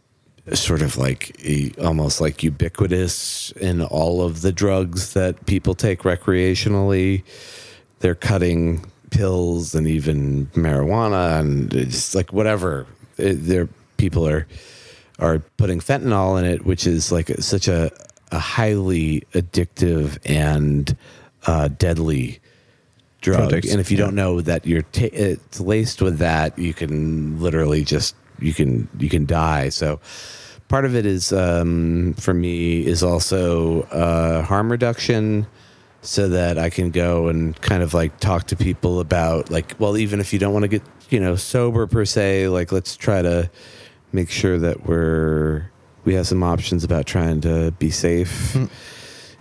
sort of like almost like ubiquitous in all of the drugs that people take recreationally. They're cutting pills and even marijuana and it's like whatever. It, they're people are are putting fentanyl in it, which is like such a a highly addictive and uh, deadly drug. Products, and if you yeah. don't know that you're ta- it's laced with that, you can literally just you can you can die. So part of it is um, for me is also uh, harm reduction so that I can go and kind of like talk to people about like well even if you don't want to get you know sober per se like let's try to make sure that we're we have some options about trying to be safe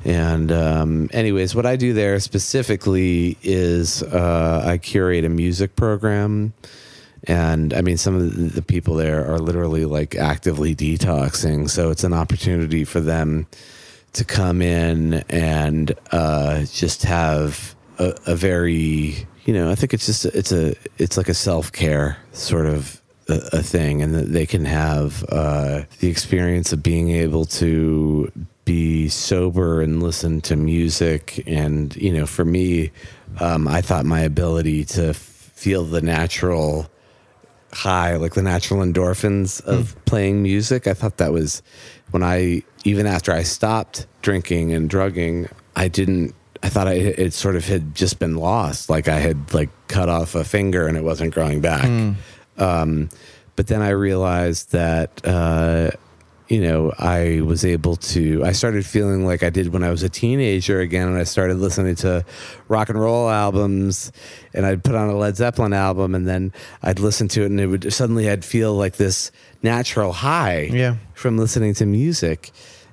and um, anyways what I do there specifically is uh, I curate a music program and I mean, some of the, people there are literally like actively detoxing. So it's an opportunity for them to come in and uh, just have a, a very, you know, I think it's just it's a it's like a self care sort of a, a thing, and they can have uh, the experience of being able to be sober and listen to music. And you know, for me, um, I thought my ability to f- feel the natural high, like the natural endorphins of playing music. I thought that was when I, even after I stopped drinking and drugging, I didn't, I thought I, it sort of had just been lost. Like I had like cut off a finger and it wasn't growing back. Um, but then I realized that, uh, you know, I was able to, I started feeling like I did when I was a teenager again. And I started listening to rock and roll albums and I'd put on a Led Zeppelin album and then I'd listen to it and it would suddenly I'd feel like this natural high Yeah. from listening to music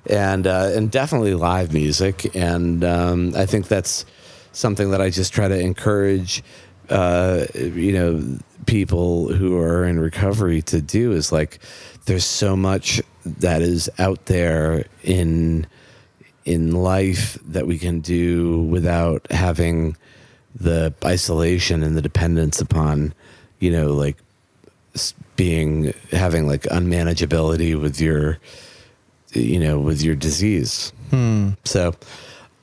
and, uh, and definitely live music. And, um, I think that's something that I just try to encourage, uh, you know, people who are in recovery to do is like, there's so much that is out there in in life that we can do without having the isolation and the dependence upon you know like being having like unmanageability with your you know with your disease. So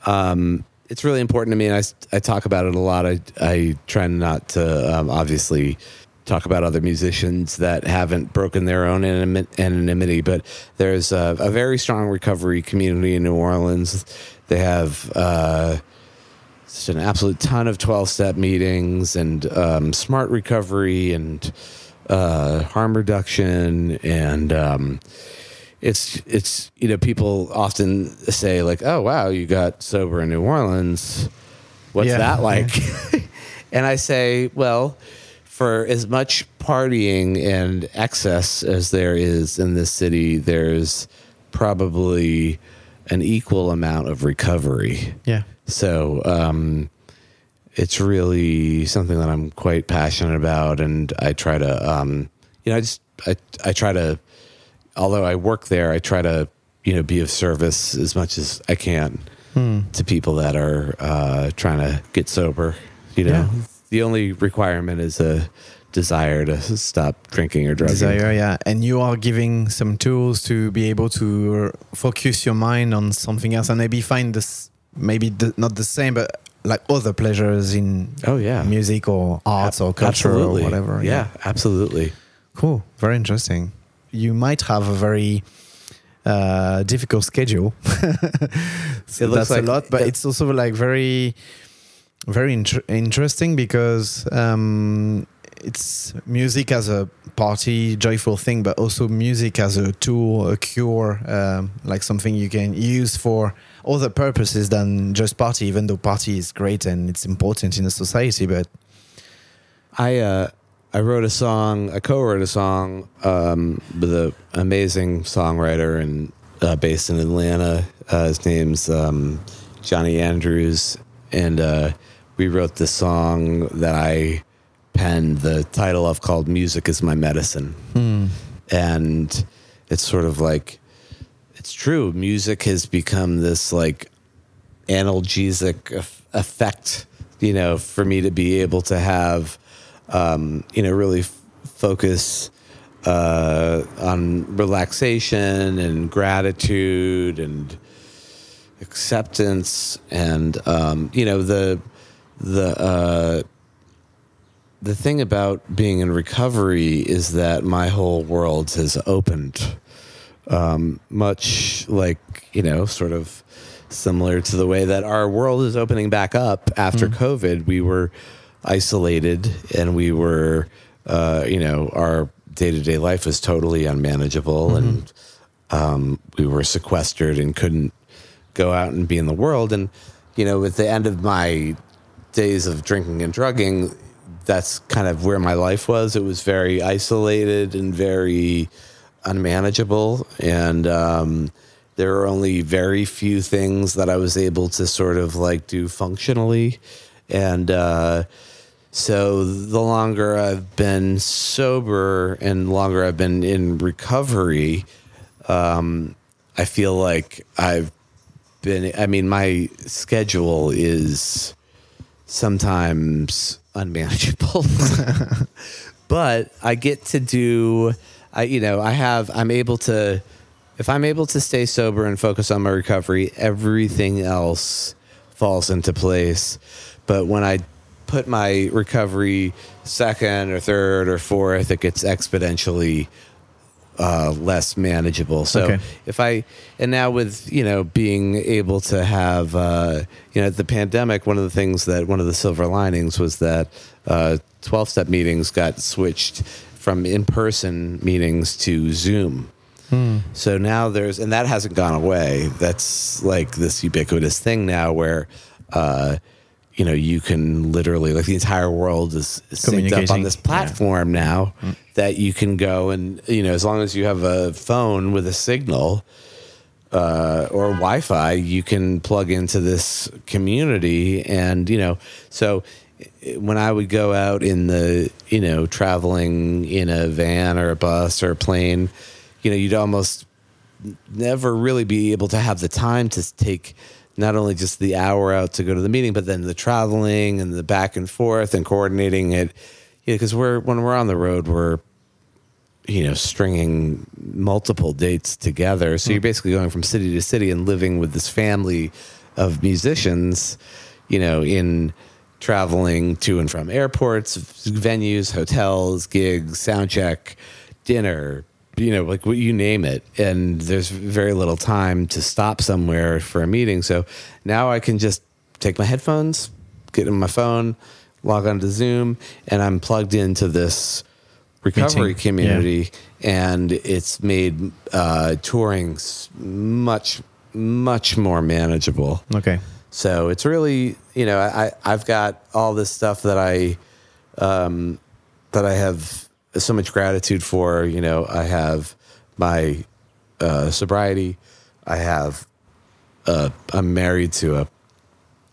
um it's really important to me and I, I talk about it a lot. I i try not to um, obviously talk about other musicians that haven't broken their own anonymity, anonymity but there's a, a very strong recovery community in new orleans. They have uh just an absolute ton of 12 step meetings and um, smart recovery and uh, harm reduction and um, it's it's you know people often say like oh wow you got sober in New Orleans. What's Yeah. that like? And I say well for as much partying and excess as there is in this city there's probably an equal amount of recovery Yeah. so um, it's really something that I'm quite passionate about, and I try to, um, you know, I just I I try to, although I work there, I try to you know be of service as much as I can to people that are uh, trying to get sober. You know, Yeah. The only requirement is a desire to stop drinking or drugging. Desire, yeah. And you are giving some tools to be able to focus your mind on something else and maybe find this, maybe the, not the same, but like other pleasures in Oh yeah, music or arts or culture Absolutely. or whatever. Yeah, absolutely. Cool. Very interesting. You might have a very uh, difficult schedule. so It looks that's like- a lot, but it- it's also like very, very inter- interesting because um, it's music as a party, joyful thing, but also music as a tool, a cure, um, like something you can use for other purposes than just party. Even though party is great and it's important in a society, but I uh, I wrote a song. I co-wrote a song um, with an amazing songwriter and uh, based in Atlanta. Uh, his name's um, Johnny Andrews, and uh, we wrote this song that I penned. The title of called "Music Is My Medicine," and it's sort of like it's true. Music has become this like analgesic effect, you know, for me to be able to have, um, you know, really f- focus uh, on relaxation and gratitude and acceptance and um, you know the the uh, the thing about being in recovery is that my whole world has opened um, much like you know sort of similar to the way that our world is opening back up after COVID. We were isolated and we were, uh, you know, our day to day life was totally unmanageable and um, we were sequestered and couldn't go out and be in the world. And, you know, at the end of my days of drinking and drugging, that's kind of where my life was. It was very isolated and very unmanageable. And um, there were only very few things that I was able to sort of like do functionally. And, uh, so the longer I've been sober and longer I've been in recovery, um, I feel like I've been. I mean, my schedule is sometimes unmanageable, but I get to do. I you know I have. I'm able to. If I'm able to stay sober and focus on my recovery, everything else falls into place. But when I put my recovery second or third or fourth, it gets exponentially uh, less manageable. So Okay. if I and now with you know being able to have uh, you know the pandemic, one of the things that one of the silver linings was that twelve step meetings got switched from in person meetings to Zoom. So now there's, and that hasn't gone away. That's like this ubiquitous thing now where, uh, you know, you can literally, like the entire world is synced up on this yeah. platform now that you can go and, you know, as long as you have a phone with a signal, uh, or Wi-Fi, you can plug into this community, and you know, so when I would go out in the, you know, traveling in a van or a bus or a plane, you know, you'd almost never really be able to have the time to take not only just the hour out to go to the meeting, but then the traveling and the back and forth and coordinating it. Yeah, because we're when we're on the road, we're you know stringing multiple dates together. So you're hmm. basically going from city to city and living with this family of musicians. You know, in traveling to and from airports, venues, hotels, gigs, sound check, dinner, you know, like what you name it. And there's very little time to stop somewhere for a meeting. So now I can just take my headphones, get in my phone, log on to Zoom, and I'm plugged into this recovery Meeting, community. And it's made uh, touring much, much more manageable. Okay. So it's really, you know, I, I've got all this stuff that I, um, that I have so much gratitude for. You know, I have my uh, sobriety. I have, uh, I'm married to a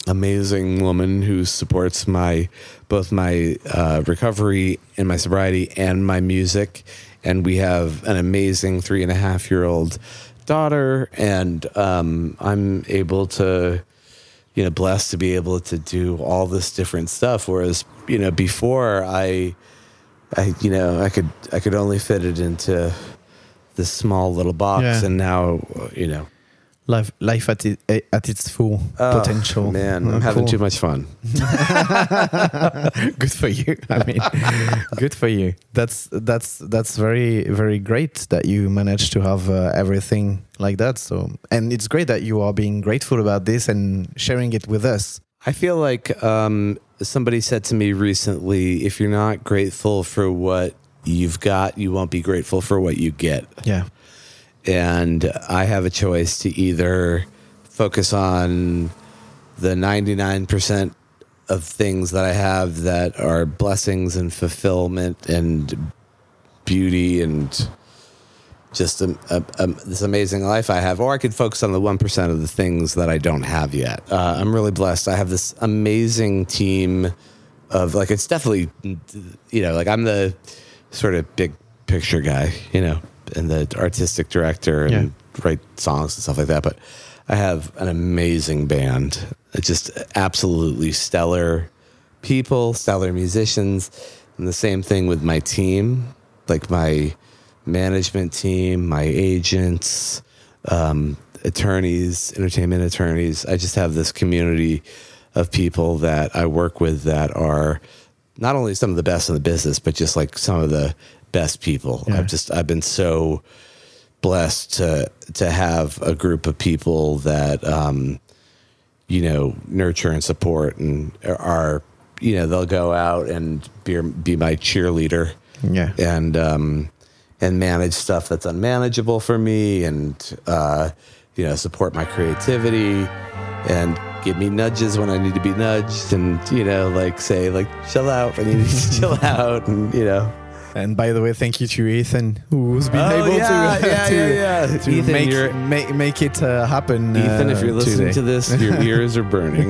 amazing woman who supports my both my uh, recovery and my sobriety and my music and we have an amazing three and a half year old daughter and um, i'm able to you know blessed to be able to do all this different stuff whereas you know before i i you know i could i could only fit it into this small little box Yeah. and now you know Life, life at, it, at its full oh, potential. man Oh, i'm having cool. too much fun good for you. I mean, good for you. That's that's that's very very great that you managed to have uh, everything like that. So, and it's great that you are being grateful about this and sharing it with us. I feel like um, somebody said to me recently if you're not grateful for what you've got, you won't be grateful for what you get. Yeah. And I have a choice to either focus on the 99% of things that I have that are blessings and fulfillment and beauty and just a, a, a, this amazing life I have, or I could focus on the 1% of the things that I don't have yet. Uh, I'm really blessed. I have this amazing team of like, it's definitely, you know, like I'm the sort of big picture guy, you know, and the artistic director and Yeah. write songs and stuff like that. But I have an amazing band, It's just absolutely stellar people, stellar musicians, and the same thing with my team, like my management team, my agents, um, attorneys, entertainment attorneys. I just have this community of people that I work with that are not only some of the best in the business, but just like some of the best people. Yeah. I've just I've been so blessed to to have a group of people that um, you know, nurture and support and are, you know, they'll go out and be, be my cheerleader Yeah. and um, and manage stuff that's unmanageable for me, and uh, you know support my creativity, and give me nudges when I need to be nudged, and you know like say like chill out when you need to chill out, and you know. And by the way, thank you to Ethan who's been Oh, able yeah, to yeah, to, yeah, to Ethan, make, make make it uh, happen. Ethan, if uh, you're listening today. to this, your ears are burning.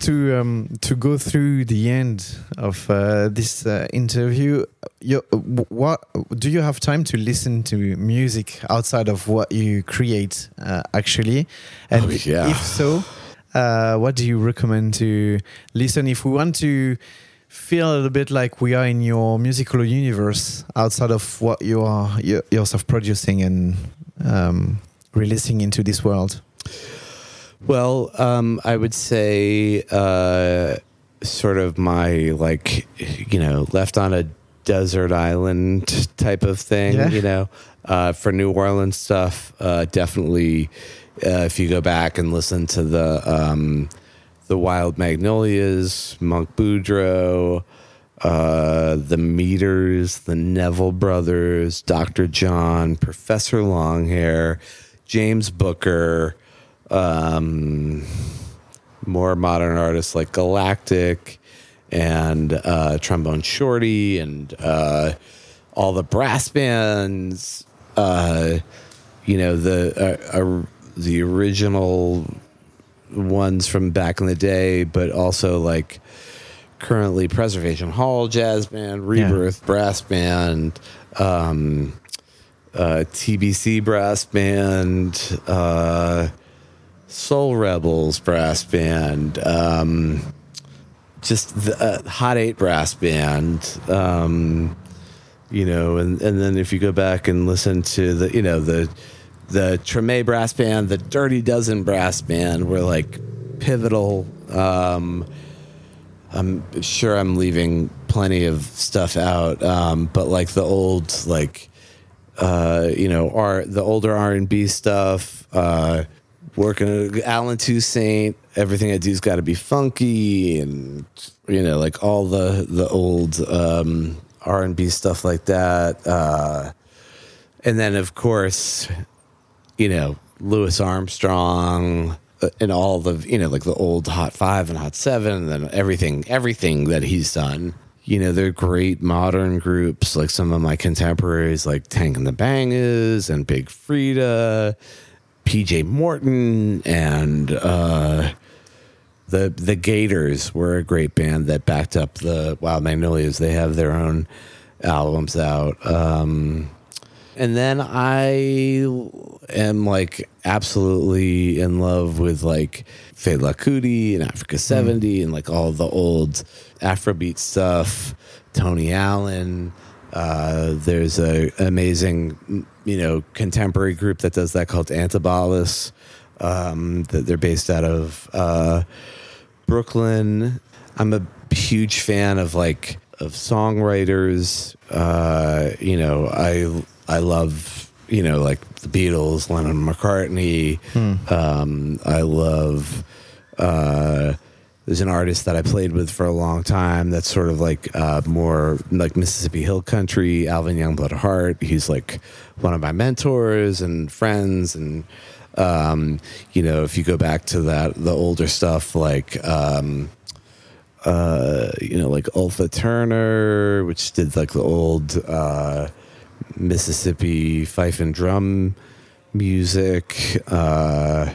To um, to go through the end of uh, this uh, interview, you, what do you have time to listen to music outside of what you create uh, actually? And Oh, yeah. if so, uh, what do you recommend to listen if we want to? Feel a little bit like we are in your musical universe outside of what you are yourself producing and um, releasing into this world. Well, um, I would say uh, sort of my like you know left on a desert island type of thing. Yeah. You know, uh, for New Orleans stuff, uh, definitely. Uh, if you go back and listen to the um, the Wild Magnolias, Monk Boudreaux, uh, the Meters, the Neville Brothers, Dr. John, Professor Longhair, James Booker, um, more modern artists like Galactic and uh, Trombone Shorty and uh, all the brass bands. Uh, you know the uh, uh, the original ones from back in the day, but also like currently Preservation Hall Jazz Band, Rebirth Brass Band, um, uh, TBC Brass Band, uh, Soul Rebels Brass Band, um, just the uh, Hot Eight Brass Band. Um, you know, and, and then if you go back and listen to the, you know, the the Treme Brass Band, the Dirty Dozen Brass Band were like pivotal. Um, I'm sure I'm leaving plenty of stuff out, um, but like the old, like uh, you know, R the older R and B stuff. Uh, working at Allen Toussaint, everything I do's got to be funky, and you know, like all the the old um, R and B stuff like that. Uh, and then, of course, you know, Louis Armstrong uh, and all the, you know, like the old Hot Five and Hot Seven and everything, everything that he's done. You know, they're great modern groups, like some of my contemporaries, like Tank and the Bangas and Big Freedia, PJ Morton, and uh, the the Gaturs were a great band that backed up the Wild Magnolias. They have their own albums out. Um, and then I am like absolutely in love with like Fela Kuti and Africa 70 and like all the old Afrobeat stuff, Tony Allen. Uh, there's a amazing, you know, contemporary group that does that called Antibalas. Um, that they're based out of uh, Brooklyn. I'm a huge fan of like of songwriters. Uh, you know, I I love you know like the Beatles, Lennon, McCartney. Um, I love. Uh, there's an artist that I played with for a long time that's sort of like uh, more like Mississippi Hill Country, Alvin Youngblood Hart. He's like one of my mentors and friends. And, um, you know, if you go back to that, the older stuff like, um, uh, you know, like Othar Turner, which did like the old uh, Mississippi fife and drum music. Uh,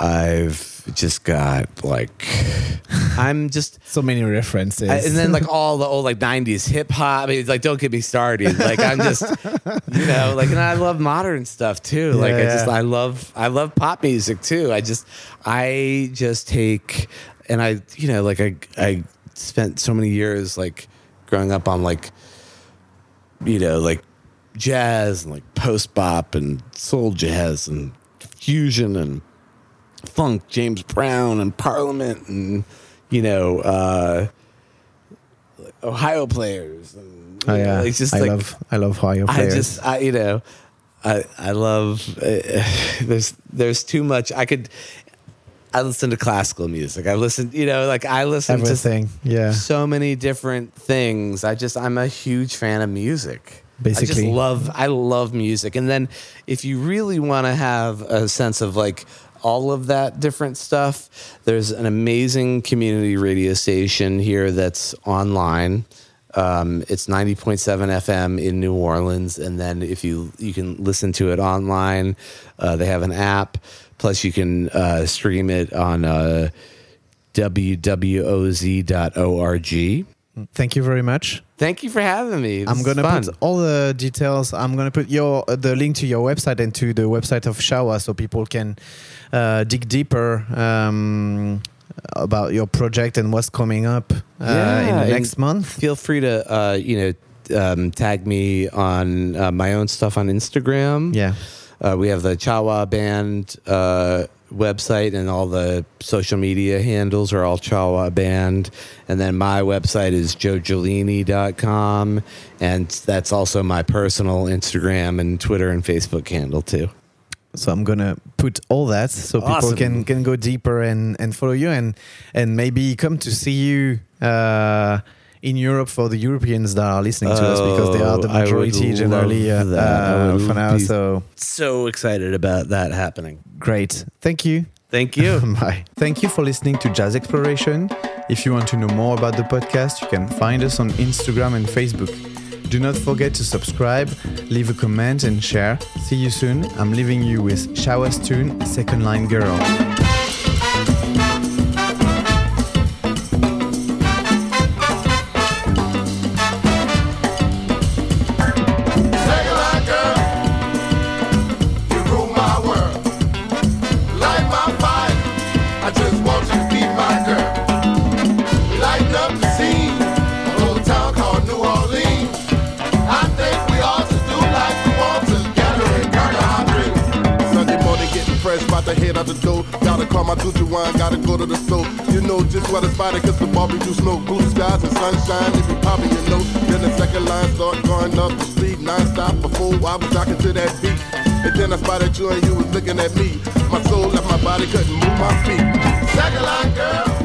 I've just got like, I'm just. So many references. I- and then like all the old like '90s hip hop. I mean, it's like don't get me started. Like I'm just, you know, like and I love modern stuff too. like I Yeah, just yeah. I love I love pop music too. I just I just take and I you know like I I spent so many years like growing up on like you know like jazz and like post bop and soul jazz and fusion and funk, James Brown and Parliament and you know uh Ohio players and oh yeah, it's just I like love I love Ohio I players. just I you know I I love uh, there's there's too much I could I listen to classical music. I listen, you know, like I listen to Everything, to yeah. so many different things. I just I'm a huge fan of music. Basically. I just love I love music. And then if you really want to have a sense of like all of that different stuff, there's an amazing community radio station here that's online. Um, it's 90.7 FM in New Orleans, and then if you you can listen to it online, uh, they have an app. Plus, you can uh, stream it on uh, wwoz.org. Thank you very much. Thank you for having me. This I'm gonna put all the details. I'm gonna put your uh, the link to your website and to the website of Cha Wa, so people can uh, dig deeper um, about your project and what's coming up uh, Yeah, in the next month. feel free to uh, you know um, tag me on uh, my own stuff on Instagram. Yeah, Uh, we have the Cha Wa Band uh, website, and all the social media handles are all Cha Wa Band. And then my website is joegelini.com, and that's also my personal Instagram and Twitter and Facebook handle too. so I'm gonna put all that so people Awesome. can can go deeper and and follow you and and maybe come to see you. Uh, in Europe, for the Europeans that are listening to us, because they are the Oh, majority generally uh, uh, for now. So So excited about that happening. great, thank you. Thank you. Bye. Thank you for listening to Jazz Exploration. If you want to know more about the podcast, you can find us on Instagram and Facebook. Do not forget to subscribe, leave a comment, and share. See you soon. I'm leaving you with Cha Wa's tune, Second Line Girl. My Tutu wine, gotta go to the store. You know just what it's about, cause the barbecue smoke, blue skies and sunshine, it be popping, you know. Then the second line start going up the street, non-stop before I was rocking to that beat. And then I spotted you and you was looking at me. My soul left my body, couldn't move my feet. Second line girl.